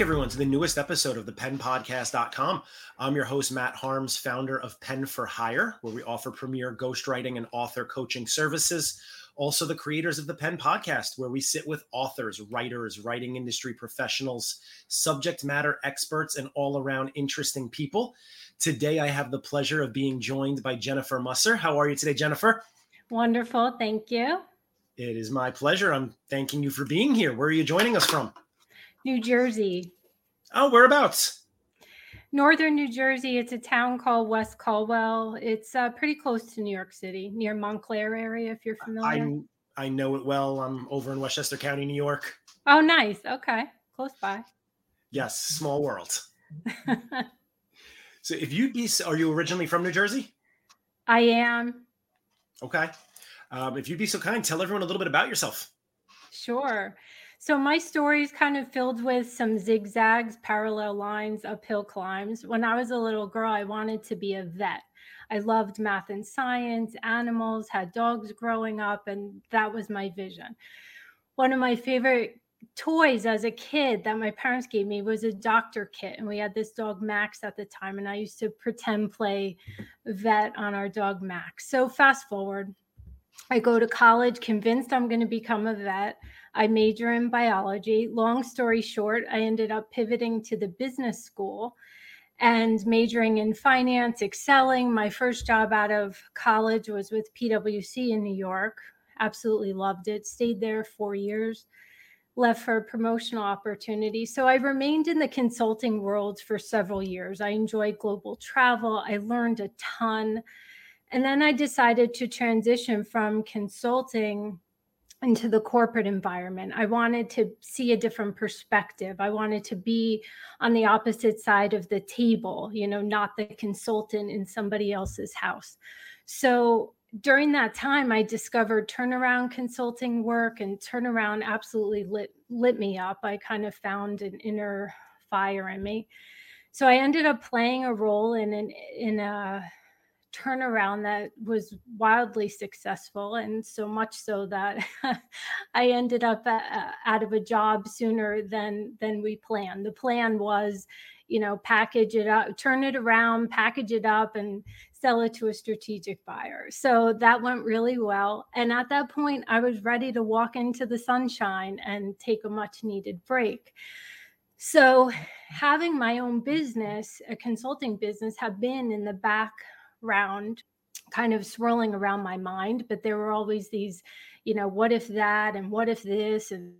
back, everyone, to the newest episode of the penpodcast.com. I'm your host, Matt Harms, founder of Pen for Hire, where we offer premier ghostwriting and author coaching services. Also, the creators of the Pen Podcast, where we sit with authors, writers, writing industry professionals, subject matter experts, and all around interesting people. Today, I have the pleasure of being joined by Jennifer Musser. How are you today, Jennifer? Wonderful. Thank you. It is my pleasure. I'm thanking you for being here. Where are you joining us from? New Jersey. Oh, whereabouts? Northern New Jersey. It's a town called West Caldwell. It's uh, pretty close to New York City, near Montclair area, if you're familiar. I I know it well. I'm over in Westchester County, New York. Oh, nice. Okay, close by. Yes, small world. so, if you'd be, are you originally from New Jersey? I am. Okay. Um, if you'd be so kind, tell everyone a little bit about yourself. Sure. So my story is kind of filled with some zigzags, parallel lines, uphill climbs. When I was a little girl, I wanted to be a vet. I loved math and science, animals, had dogs growing up, and that was my vision. One of my favorite toys as a kid that my parents gave me was a doctor kit and we had this dog max at the time and i used to pretend play vet on our dog max so fast forward i go to college convinced i'm going to become a vet I major in biology. Long story short, I ended up pivoting to the business school and majoring in finance, excelling. My first job out of college was with PwC in New York. Absolutely loved it. Stayed there four years. Left for a promotional opportunity. So I remained in the consulting world for several years. I enjoyed global travel. I learned a ton. And then I decided to transition from consulting into the corporate environment. I wanted to see a different perspective. I wanted to be on the opposite side of the table, you know, not the consultant in somebody else's house. So during that time, I discovered turnaround consulting work and turnaround absolutely lit lit me up. I kind of found an inner fire in me. So I ended up playing a role in an in a turnaround that was wildly successful and so much so that i ended up uh, out of a job sooner than than we planned. The plan was you know package it up turn it around package it up and sell it to a strategic buyer. So that went really well and at that point i was ready to walk into the sunshine and take a much needed break. So having my own business a consulting business have been in the back round kind of swirling around my mind but there were always these you know what if that and what if this and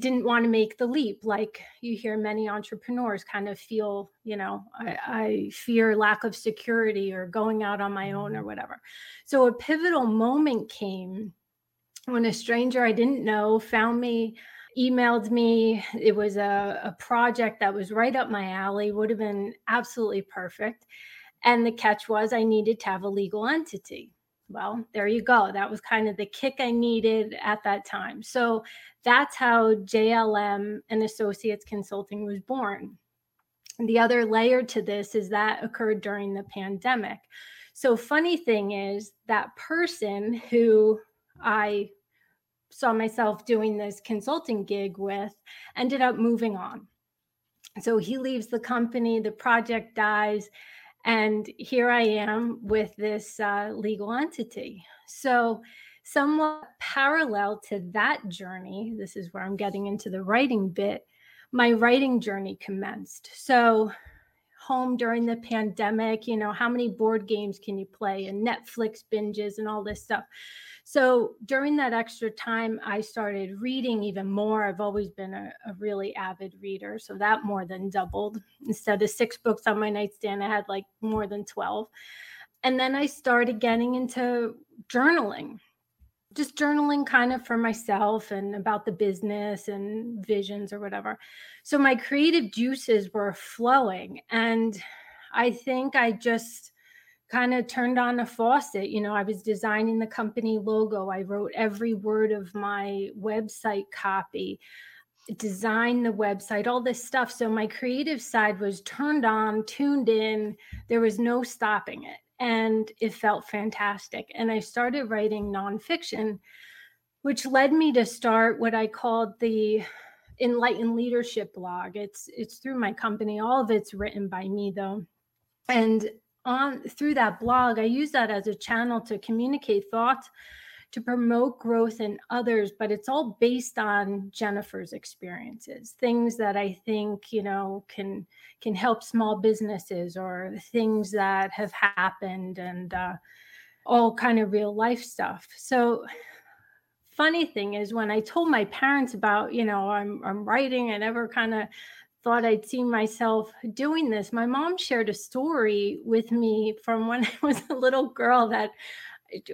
didn't want to make the leap. Like you hear many entrepreneurs kind of feel you know I, I, fear lack of security or going out on my own or mm-hmm. whatever. So a pivotal moment came when a stranger i didn't know found me emailed me. It was a, a project that was right up my alley would have been absolutely perfect and the catch was I needed to have a legal entity. Well, there you go. That was kind of the kick I needed at that time. So that's how JLM and Associates Consulting was born. The other layer to this is that occurred during the pandemic. So, funny thing is, that person who I saw myself doing this consulting gig with ended up moving on. So he leaves the company, the project dies, and here I am with this uh, legal entity. So, somewhat parallel to that journey, this is where I'm getting into the writing bit, my writing journey commenced. So, home during the pandemic, you know, how many board games can you play and Netflix binges and all this stuff. So during that extra time, I started reading even more. I've always been a, a, really avid reader. So that more than doubled. Instead of six books on my nightstand, I had like more than 12. And then I started getting into journaling, just journaling kind of for myself and about the business and visions or whatever. So my creative juices were flowing. And I think I just, kind of turned on a faucet. You know, I was designing the company logo, I wrote every word of my website copy, designed the website, all this stuff. So my creative side was turned on, tuned in. There was no stopping it. And it felt fantastic. And I started writing nonfiction, which led me to start what I called the enlightened leadership blog it's it's through my company all of it's written by me though and on through that blog i use that as a channel to communicate thoughts to promote growth in others but it's all based on jennifer's experiences things that i think you know can can help small businesses or things that have happened and uh, all kind of real life stuff so funny thing is when i told my parents about you know i'm, I'm writing i never kind of thought I'd seen myself doing this. My mom shared a story with me from when I was a little girl that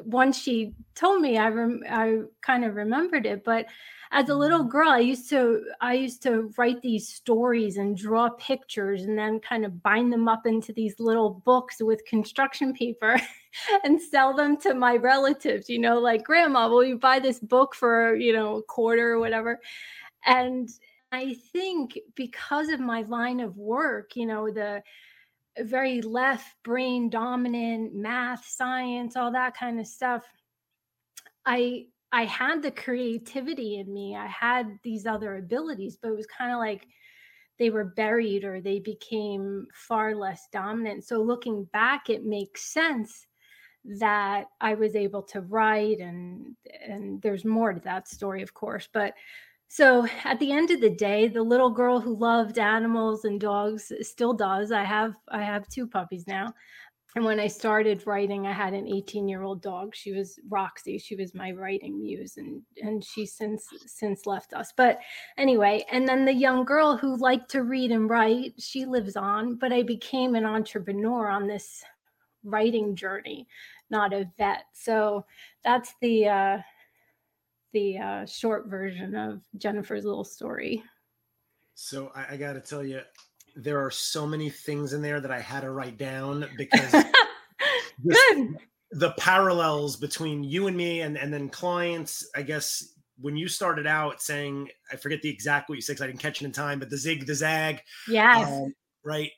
once she told me I rem- I kind of remembered it but as a little mm-hmm. girl I used to I used to write these stories and draw pictures and then kind of bind them up into these little books with construction paper and sell them to my relatives you know like grandma will you buy this book for you know a quarter or whatever and I think because of my line of work you know the very left brain dominant math science all that kind of stuff. I i had the creativity in me i had these other abilities but it was kind of like they were buried or they became far less dominant. So looking back it makes sense that i was able to write and and there's more to that story of course but so at the end of the day, the little girl who loved animals and dogs still does. I have I have two puppies now. And when I started writing, I had an 18 year old dog. She was Roxy. She was my writing muse, and and she since since left us. But anyway, and then the young girl who liked to read and write, she lives on. But I became an entrepreneur on this writing journey, not a vet. So that's the uh, the uh, short version of Jennifer's little story. So I, I got to tell you, there are so many things in there that I had to write down because this, the parallels between you and me and, and then clients, I guess when you started out saying, I forget the exact what you said because I didn't catch it in time, but the zig, the zag. Yes. Um, right.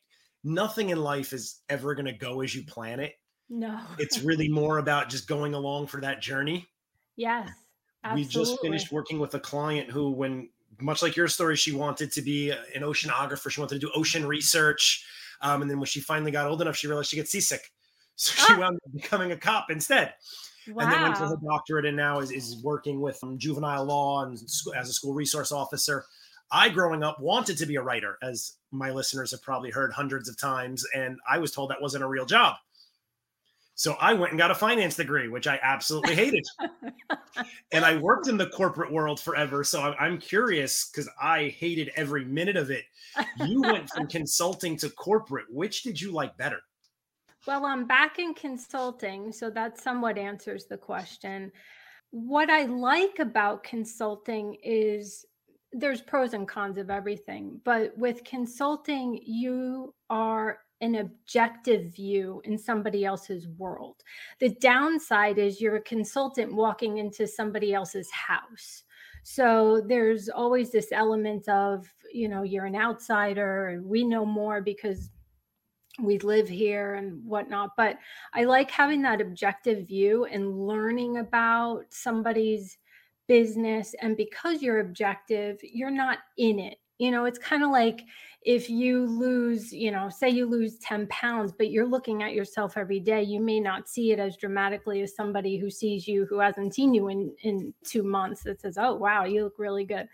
Nothing in life is ever going to go as you plan it. No. it's really more about just going along for that journey. Yes. Absolutely. We just finished working with a client who, when much like your story, she wanted to be an oceanographer. She wanted to do ocean research. Um, and then when she finally got old enough, she realized she gets seasick. So she ah. wound up becoming a cop instead. Wow. And then went to her doctorate and now is, is working with um, juvenile law and as a school resource officer. I, growing up, wanted to be a writer, as my listeners have probably heard hundreds of times. And I was told that wasn't a real job. So I went and got a finance degree, which I absolutely hated. and I worked in the corporate world forever. So I'm curious because I hated every minute of it. You went from consulting to corporate. Which did you like better? Well, I'm back in consulting. So that somewhat answers the question. What I like about consulting is there's pros and cons of everything. But with consulting, you are an objective view in somebody else's world. The downside is you're a consultant walking into somebody else's house. So there's always this element of, you know, you're an outsider and we know more because we live here and whatnot. But I like having that objective view and learning about somebody's business. And because you're objective, you're not in it. You know, it's kind of like if you lose, you know, say you lose 10 pounds, but you're looking at yourself every day, you may not see it as dramatically as somebody who sees you who hasn't seen you in, in two months that says, oh, wow, you look really good.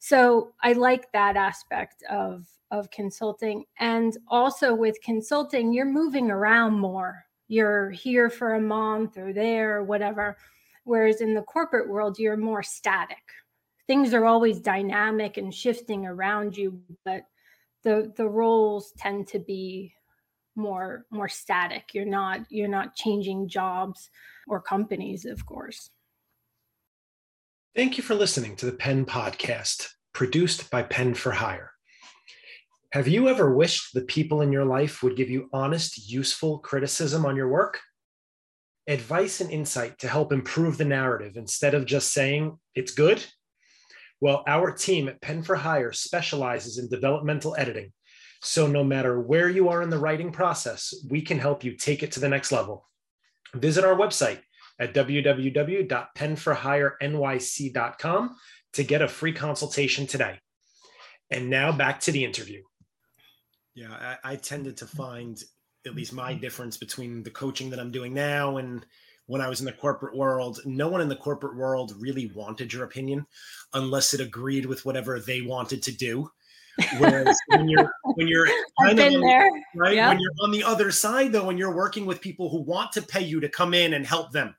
So I like that aspect of of consulting. And also with consulting, you're moving around more. You're here for a month or there or whatever. Whereas in the corporate world, you're more static. Things are always dynamic and shifting around you, but the the roles tend to be more more static. You're not you're not changing jobs or companies of course. Thank you for listening to the pen podcast produced by pen for hire. Have you ever wished the people in your life would give you honest useful criticism on your work? Advice and insight to help improve the narrative instead of just saying it's good well, our team at Pen for Hire specializes in developmental editing. So no matter where you are in the writing process, we can help you take it to the next level. Visit our website at www.penforhirenyc.com to get a free consultation today. And now back to the interview. Yeah, I, I, tended to find at least my difference between the coaching that I'm doing now and when I was in the corporate world. No one in the corporate world really wanted your opinion unless it agreed with whatever they wanted to do. Whereas when you're when you're kind of there. right yep. when you're on the other side though, when you're working with people who want to pay you to come in and help them,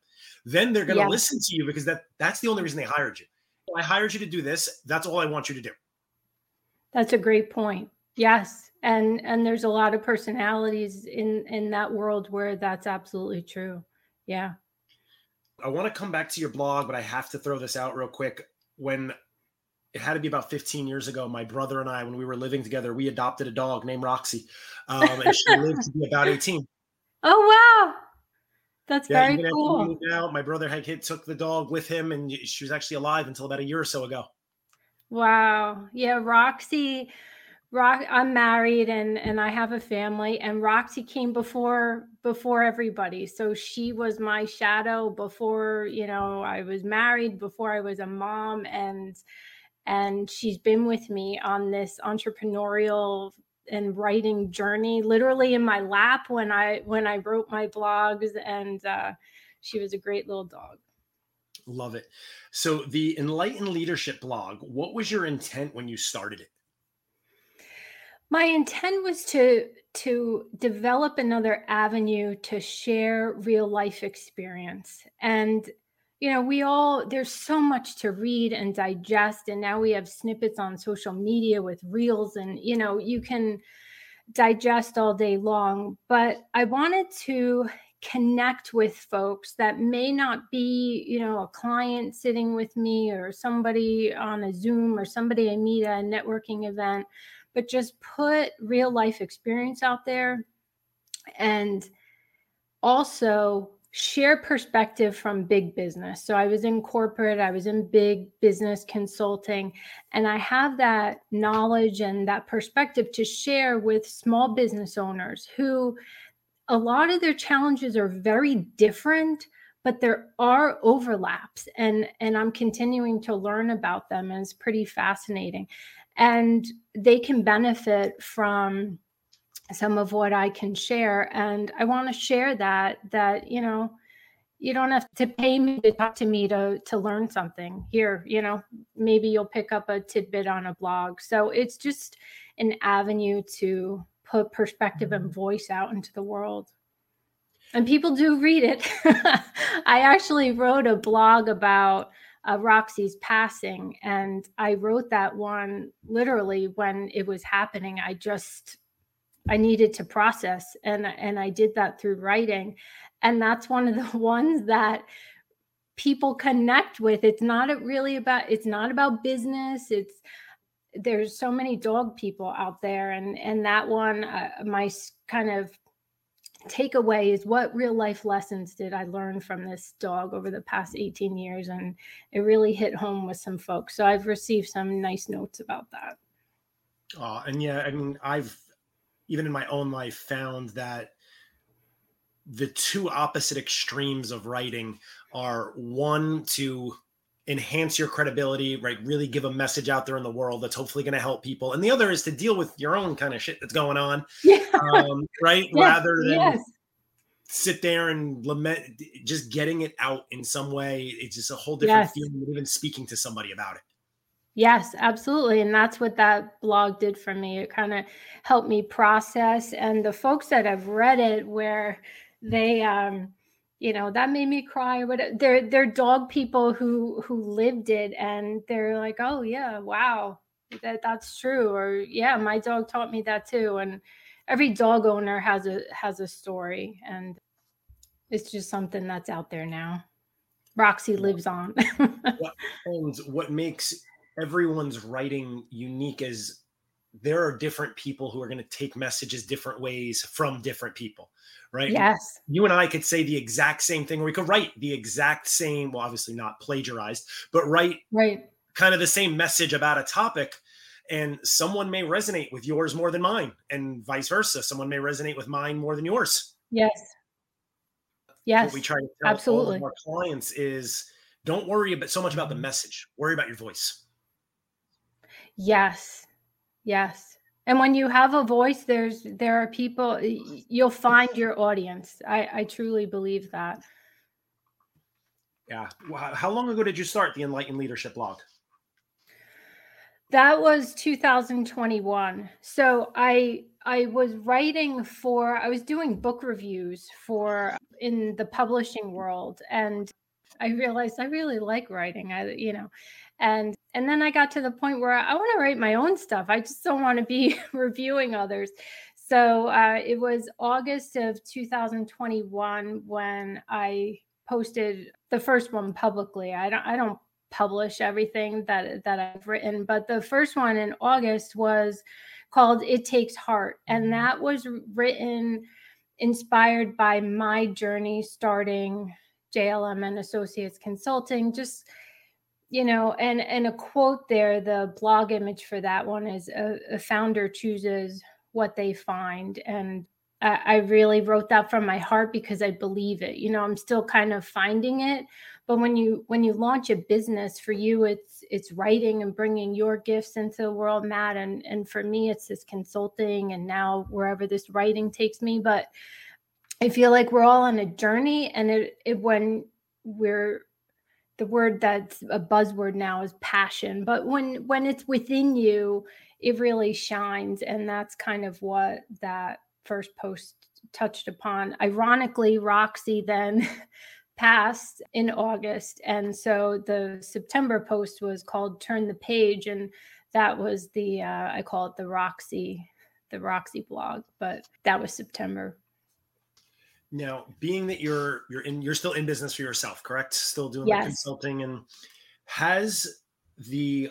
then they're going to listen to you because that that's the only reason they hired you. I hired you to do this. That's all I want you to do. That's a great point. Yes. And and there's a lot of personalities in in that world where that's absolutely true. Yeah. I want to come back to your blog, but I have to throw this out real quick. When it had to be about 15 years ago, my brother and I, when we were living together, we adopted a dog named Roxy. Um, and she lived to be about 18. Oh wow. That's yeah, very cool. Out, my brother had took the dog with him, and she was actually alive until about a year or so ago. Wow. Yeah, Roxy. Rock, I'm married and and I have a family, and Roxy came before before everybody. So she was my shadow before you know I was married, before I was a mom, and and she's been with me on this entrepreneurial and writing journey literally in my lap when i when i wrote my blogs and uh, she was a great little dog. Love it. So the enlightened leadership blog what was your intent when you started it my intent was to to develop another avenue to share real life experience and you know, we all, there's so much to read and digest. And now we have snippets on social media with reels, and, you know, you can digest all day long. But I wanted to connect with folks that may not be, you know, a client sitting with me or somebody on a Zoom or somebody I meet at a networking event, but just put real life experience out there and also share perspective from big business. So I was in corporate, I was in big business consulting, and I have that knowledge and that perspective to share with small business owners who a lot of their challenges are very different but there are overlaps and and I'm continuing to learn about them and it's pretty fascinating and they can benefit from some of what I can share. And I want to share that, that, you know, you don't have to pay me to talk to me to to learn something here you know maybe you'll pick up a tidbit on a blog. So it's just an avenue to put perspective and voice out into the world. And people do read it. I actually wrote a blog about roxy's passing and i wrote that one literally when it was happening. I just I needed to process and and I did that through writing. And that's one of the ones that people connect with. It's not really about it's not about business. It's there's so many dog people out there and and that one uh, my kind of takeaway is what real life lessons did I learn from this dog over the past 18 years? And it really hit home with some folks. So I've received some nice notes about that. Oh, and yeah, I mean, I've even in my own life found that the two opposite extremes of writing are one to enhance your credibility, right? Really give a message out there in the world that's hopefully going to help people. And the other is to deal with your own kind of shit that's going on, yeah. um, right? Yes. Rather than yes. sit there and lament, just getting it out in some way. It's just a whole different yes. feeling, even speaking to somebody about it. Yes, absolutely. And that's what that blog did for me. It kind of helped me process. And the folks that have read it, where they, um, you know, that made me cry. But they're they're dog people who who lived it, and they're like, oh yeah, wow, that that's true. Or yeah, my dog taught me that too. And every dog owner has a has a story, and it's just something that's out there now. Roxy lives on. what, and what makes everyone's writing unique as there are different people who are going to take messages different ways from different people right? Yes. You and i could say the exact same thing or we could write the exact same well obviously not plagiarized but write right. kind of the same message about a topic and someone may resonate with yours more than mine and vice versa. Someone may resonate with mine more than yours. Yes. Yes. what we try to tell absolutely. all of our clients is don't worry about so much about the message. Worry about your voice. Yes. Yes. And when you have a voice, there's there are people you'll find your audience. I, I truly believe that. Yeah. How long ago did you start the Enlightened Leadership blog? That was 2021. So I I was writing for I was doing book reviews for in the publishing world and I realized I really like writing. I you know, and and then I got to the point where I want to write my own stuff. I just don't want to be reviewing others. So uh, it was August of 2021 when I posted the first one publicly. I don't I don't publish everything that that I've written, but the first one in August was called It Takes Heart and mm-hmm. that was written inspired by my journey starting JLM and Associates Consulting just you know and and a quote there the blog image for that one is a, a founder chooses what they find. And I, I really wrote that from my heart because i believe it you know i'm still kind of finding it. But when you when you launch a business for you it's it's writing and bringing your gifts into the world matt and and for me it's this consulting and now wherever this writing takes me. But i feel like we're all on a journey and it, it when we're the word that's a buzzword now is passion but when when it's within you it really shines and that's kind of what that first post touched upon. Ironically roxy then passed in august and so the september post was called turn the page and that was the uh, i call it the roxy the roxy blog but that was september now, being that you're you're in you're still in business for yourself, correct? Still doing yes. the consulting and has the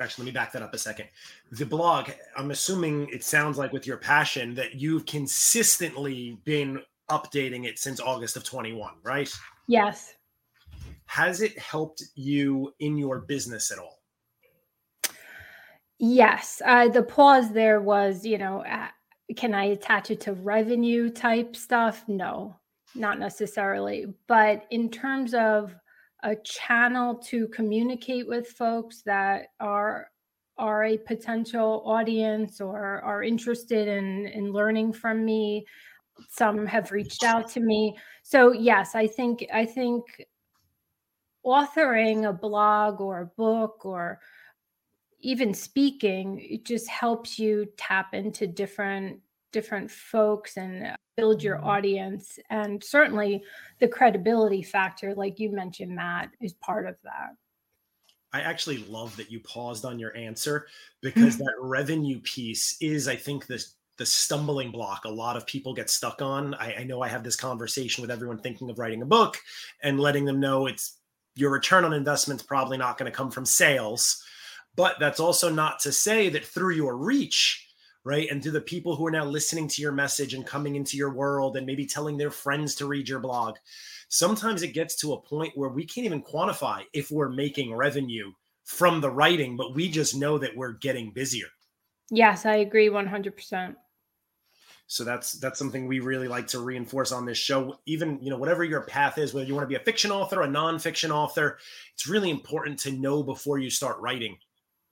actually let me back that up a second. The blog, I'm assuming it sounds like with your passion that you've consistently been updating it since August of 21, right? Yes. Has it helped you in your business at all? Yes. Uh, the pause there was, you know, can I attach it to revenue type stuff? No, not necessarily. But in terms of a channel to communicate with folks that are are a potential audience or are interested in in learning from me some have reached out to me so yes i think i think authoring a blog or a book or even speaking it just helps you tap into different different folks and uh, build your mm-hmm. audience and certainly the credibility factor like you mentioned matt is part of that I actually love that you paused on your answer because that revenue piece is, I think, this the stumbling block a lot of people get stuck on. I, I, know I have this conversation with everyone thinking of writing a book and letting them know it's your return on investment is probably not going to come from sales. But that's also not to say that through your reach, right? And to the people who are now listening to your message and coming into your world and maybe telling their friends to read your blog, sometimes it gets to a point where we can't even quantify if we're making revenue from the writing, but we just know that we're getting busier. Yes, I agree 100%. So that's that's something we really like to reinforce on this show. Even you know whatever your path is, whether you want to be a fiction author, a nonfiction author, it's really important to know before you start writing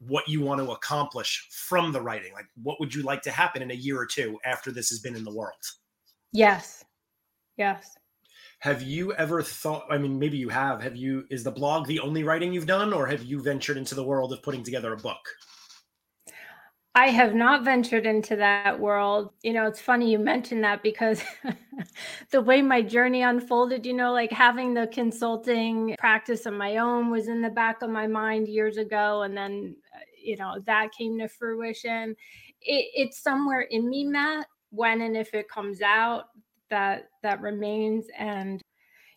what you want to accomplish from the writing. Like what would you like to happen in a year or two after this has been in the world? Yes. Yes. Have you ever thought I mean maybe you have. Have you is the blog the only writing you've done or have you ventured into the world of putting together a book? I have not ventured into that world. You know, it's funny you mentioned that because the way my journey unfolded, you know, like having the consulting practice of my own was in the back of my mind years ago. And then, you know, that came to fruition. It, it's somewhere in me, Matt, when and if it comes out, that that remains. And,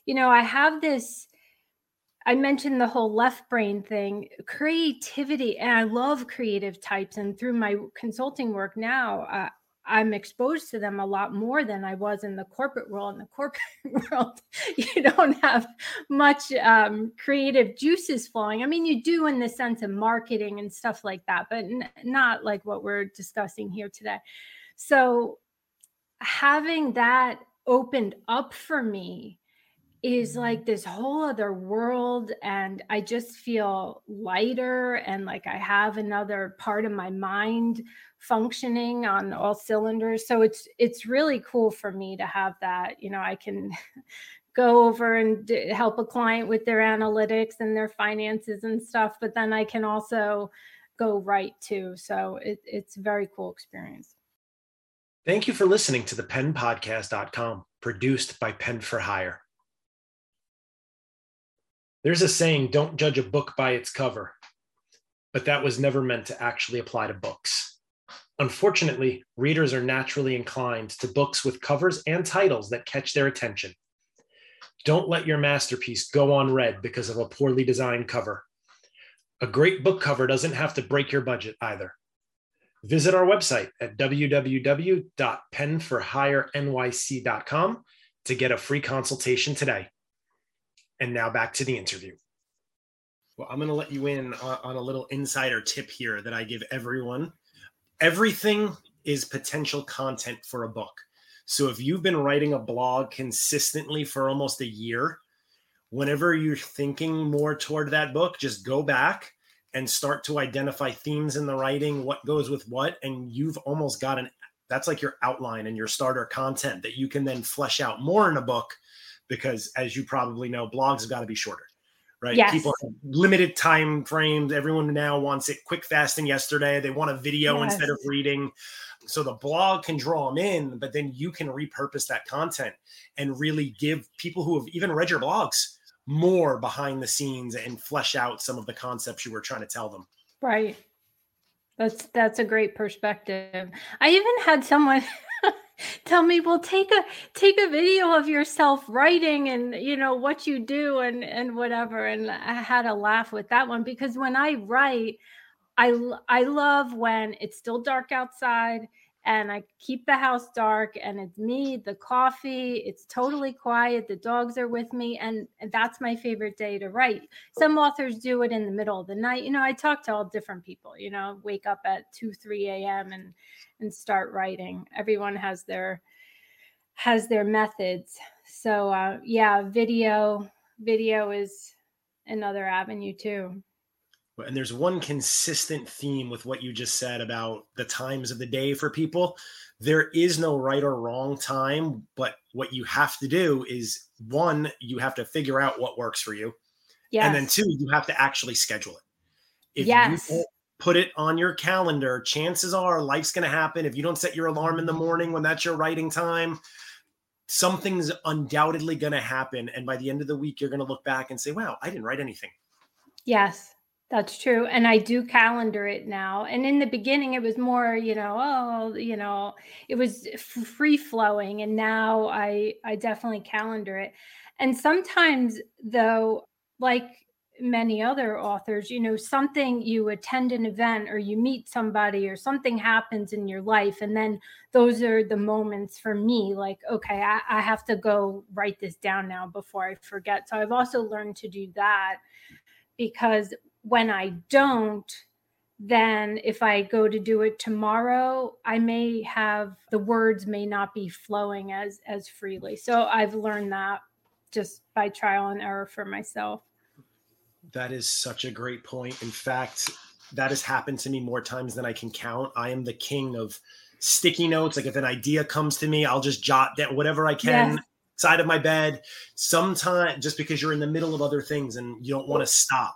you know, I have this I mentioned the whole left brain thing, creativity, and I love creative types. And through my consulting work now, uh, I'm exposed to them a lot more than I was in the corporate world. In the corporate world, you don't have much um, creative juices flowing. I mean, you do in the sense of marketing and stuff like that, but n- not like what we're discussing here today. So, having that opened up for me is like this whole other world and i just feel lighter and like i have another part of my mind functioning on all cylinders. So it's it's really cool for me to have that you know i can go over and help a client with their analytics and their finances and stuff but then i can also go write too. So it, it's a very cool experience. Thank you for listening to the penpodcast.com produced by pen for hire there's a saying, don't judge a book by its cover, but that was never meant to actually apply to books. Unfortunately, readers are naturally inclined to books with covers and titles that catch their attention. Don't let your masterpiece go unread because of a poorly designed cover. A great book cover doesn't have to break your budget either. Visit our website at www.penforhirenyc.com to get a free consultation today. And now back to the interview. Well, I'm going to let you in on, on, a little insider tip here that I give everyone. Everything is potential content for a book. So if you've been writing a blog consistently for almost a year, whenever you're thinking more toward that book, just go back and start to identify themes in the writing, what goes with what, and you've almost got an that's like your outline and your starter content that you can then flesh out more in a book because as you probably know, blogs have got to be shorter, right? Yes. People limited time frames. Everyone now wants it quick, fast, and yesterday. They want a video yes. instead of reading. So the blog can draw them in, but then you can repurpose that content and really give people who have even read your blogs more behind the scenes and flesh out some of the concepts you were trying to tell them. Right. That's that's a great perspective. I even had someone tell me well take a take a video of yourself writing and you know what you do and and whatever and i had a laugh with that one because when i write i i love when it's still dark outside and i keep the house dark and it's me the coffee it's totally quiet the dogs are with me and that's my favorite day to write some authors do it in the middle of the night you know i talk to all different people you know wake up at 2 3 a.m and and start writing. Everyone has their has their methods. So uh, yeah, video video is another avenue too. And there's one consistent theme with what you just said about the times of the day for people. There is no right or wrong time, but what you have to do is one, you have to figure out what works for you. Yes. And then two, you have to actually schedule it. If yes. you put it on your calendar. Chances are life's going to happen. If you don't set your alarm in the mm-hmm. morning when that's your writing time, something's undoubtedly going to happen. And by the end of the week, you're going to look back and say, wow, I didn't write anything. Yes. That's true. And I do calendar it now. And in the beginning, it was more, you know, oh, you know, it was free flowing. And now I, I definitely calendar it. And sometimes, though, like many other authors, you know, something you attend an event or you meet somebody or something happens in your life. And then those are the moments for me, like, okay, I, I have to go write this down now before I forget. So I've also learned to do that because when I don't, then if I go to do it tomorrow, I may have the words may not be flowing as as freely. So I've learned that just by trial and error for myself. That is such a great point. In fact, that has happened to me more times than I can count. I am the king of sticky notes. Like if an idea comes to me, I'll just jot down whatever I can. Yes. Side of my bed, sometime just because you're in the middle of other things and you don't want to stop.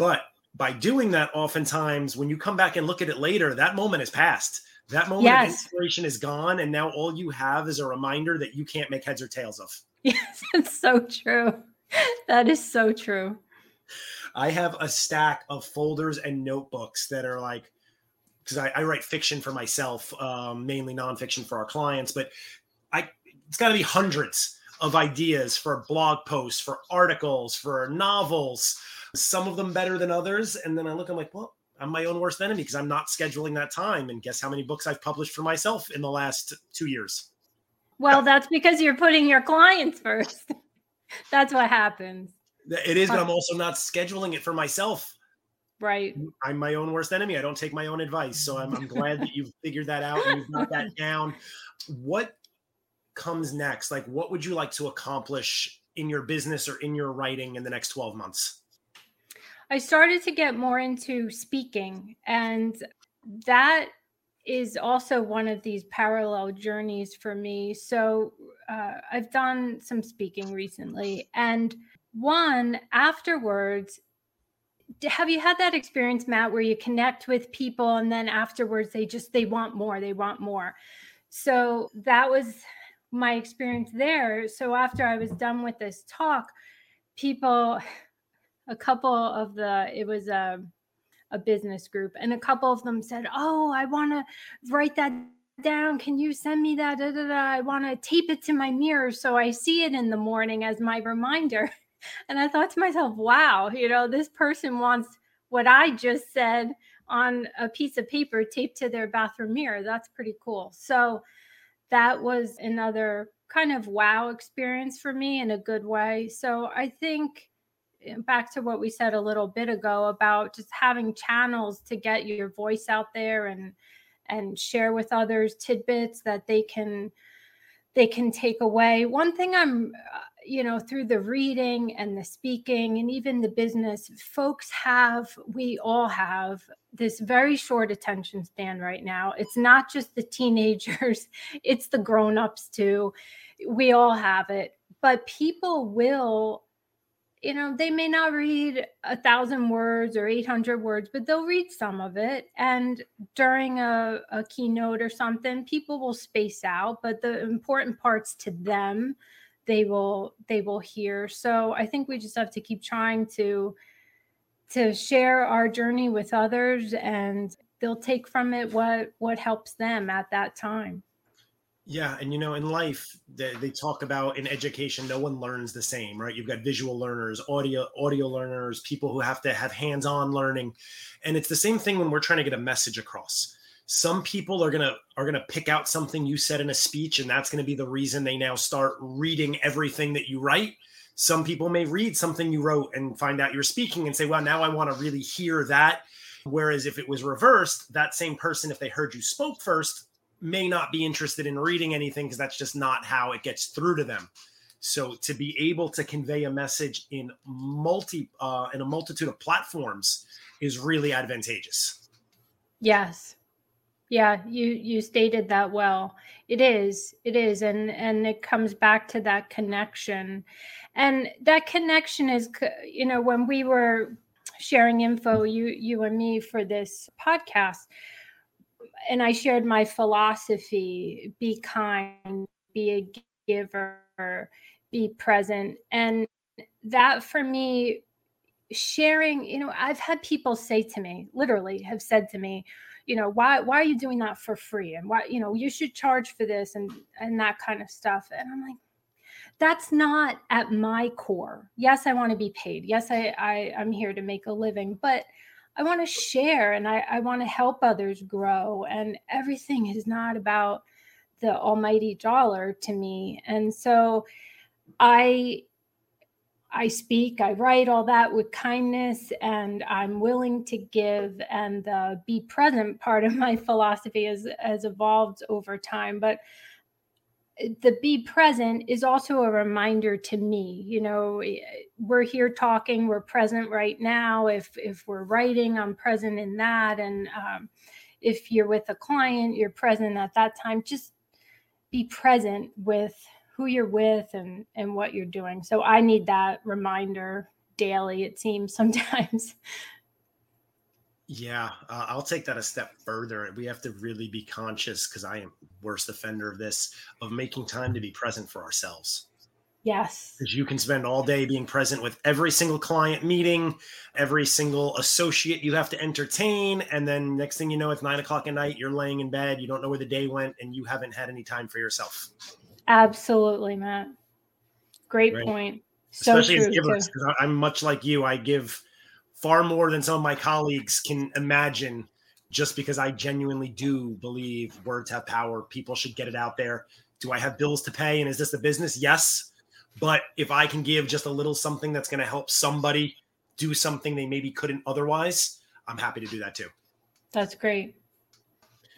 But by doing that, oftentimes when you come back and look at it later, that moment is passed. That moment yes. of inspiration is gone, and now all you have is a reminder that you can't make heads or tails of. Yes, it's so true. That is so true. I have a stack of folders and notebooks that are like, because I, I, write fiction for myself, um, mainly nonfiction for our clients, but I it's got to be hundreds of ideas for blog posts, for articles, for novels. Some of them better than others, and then I look, I'm like, well, I'm my own worst enemy because I'm not scheduling that time. And guess how many books I've published for myself in the last two years? Well, that's because you're putting your clients first. that's what happens. It is, but I'm also not scheduling it for myself. Right. I'm my own worst enemy. I don't take my own advice. So I'm, I'm glad that you've figured that out and you've got that down. What comes next? Like, what would you like to accomplish in your business or in your writing in the next 12 months? I started to get more into speaking, and that is also one of these parallel journeys for me. So uh, I've done some speaking recently, and one afterwards. Have you had that experience, Matt, where you connect with people and then afterwards they just they want more, they want more. So that was my experience there. So after I was done with this talk, people, a couple of the, it was a, a business group, and a couple of them said, Oh, I want to write that down. Can you send me that? Da, da, da. I want to tape it to my mirror so I see it in the morning as my reminder. And I thought to myself, wow, you know, this person wants what I just said on a piece of paper taped to their bathroom mirror. That's pretty cool. So, that was another kind of wow experience for me in a good way. So I think back to what we said a little bit ago about just having channels to get your voice out there and and share with others tidbits that they can they can take away. One thing I'm you know through the reading and the speaking and even the business folks have we all have this very short attention span right now it's not just the teenagers it's the grown-ups too we all have it but people will you know they may not read a thousand words or 800 words but they'll read some of it. And during a, a keynote or something people will space out but the important parts to them they will they will hear. So i think we just have to keep trying to to share our journey with others and they'll take from it what what helps them at that time yeah and you know in life they, they talk about in education no one learns the same right? You've got visual learners audio audio learners people who have to have hands-on learning. And it's the same thing when we're trying to get a message across. Some people are gonna are gonna pick out something you said in a speech and that's gonna be the reason they now start reading everything that you write. Some people may read something you wrote and find out you're speaking and say well now i want to really hear that. Whereas if it was reversed that same person if they heard you spoke first may not be interested in reading anything because that's just not how it gets through to them so to be able to convey a message in multi uh, in a multitude of platforms is really advantageous yes yeah, you you stated that well. It is. It is and and it comes back to that connection. And that connection is you know when we were sharing info you you and me for this podcast and I shared my philosophy, be kind, be a giver, be present. And that for me sharing, you know, I've had people say to me, literally have said to me, you know why why are you doing that for free? And why you know you should charge for this and and that kind of stuff. And i'm like that's not at my core. Yes i want to be paid. Yes i, I i'm here to make a living. But i want to share and i i want to help others grow and everything is not about the almighty dollar to me and so i I speak, I write all that with kindness, and I'm willing to give. And the be present part of my philosophy has, has evolved over time. But the be present is also a reminder to me you know eh, we're here talking we're present right now if if we're writing i'm present in that and um, if you're with a client you're present at that time just be present with who you're with and and what you're doing. So I need that reminder daily. It seems sometimes. Yeah, uh, I'll take that a step further. We have to really be conscious because I am worst offender of this of making time to be present for ourselves. Yes. Because you can spend all day being present with every single client meeting, every single associate you have to entertain. And then next thing you know, it's nine o'clock at night, you're laying in bed, you don't know where the day went, and you haven't had any time for yourself. Absolutely, Matt. Great right. point. So Especially givers, because I'm much like you. I give far more than some of my colleagues can imagine just because I genuinely do believe words have power. People should get it out there. Do I have bills to pay? And is this a business? Yes. But if I can give just a little something that's going to help somebody do something they maybe couldn't otherwise, I'm happy to do that too. That's great.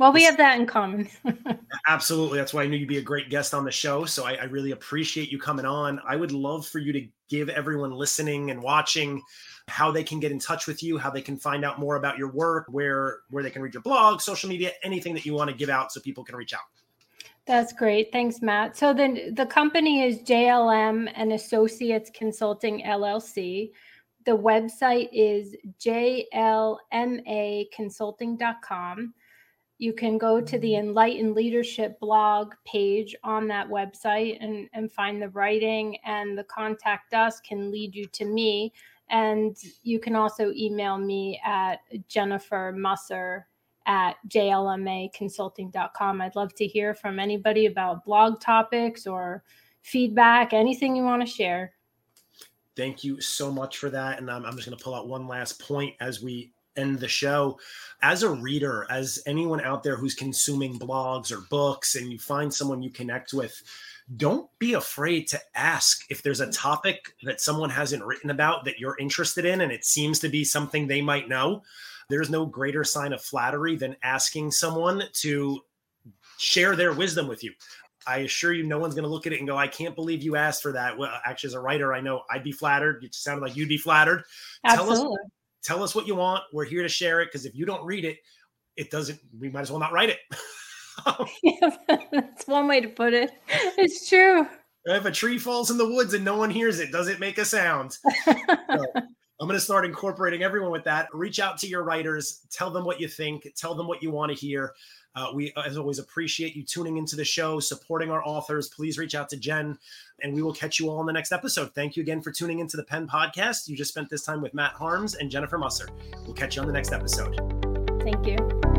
Well, we have that in common. Absolutely. That's why I knew you'd be a great guest on the show. So I, I, really appreciate you coming on. I would love for you to give everyone listening and watching how they can get in touch with you, how they can find out more about your work, where where they can read your blog, social media, anything that you want to give out so people can reach out. That's great. Thanks, Matt. So then the company is JLM and Associates Consulting LLC. The website is jlmaconsulting.com. You can go to the Enlightened Leadership blog page on that website and, and find the writing, and the contact us can lead you to me. And you can also email me at Jennifer Musser at jlmaconsulting.com. I'd love to hear from anybody about blog topics or feedback, anything you want to share. Thank you so much for that. And I'm, I'm just going to pull out one last point as we end the show. As a reader, as anyone out there who's consuming blogs or books, and you find someone you connect with, don't be afraid to ask if there's a topic that someone hasn't written about that you're interested in and it seems to be something they might know. There's no greater sign of flattery than asking someone to share their wisdom with you. I assure you, no one's going to look at it and go, I can't believe you asked for that. Well, actually, as a writer, I know I'd be flattered. It sounded like you'd be flattered. Absolutely. Tell us, tell us what you want. We're here to share it because if you don't read it, it doesn't, we might as well not write it. yeah, that's one way to put it. It's true. If a tree falls in the woods and no one hears it, does it make a sound? so, I'm going to start incorporating everyone with that. Reach out to your writers, tell them what you think, tell them what you want to hear. Uh, we, as always, appreciate you tuning into the show, supporting our authors. Please reach out to Jen, and we will catch you all in the next episode. Thank you again for tuning into the Pen Podcast. You just spent this time with Matt Harms and Jennifer Musser. We'll catch you on the next episode. Thank you.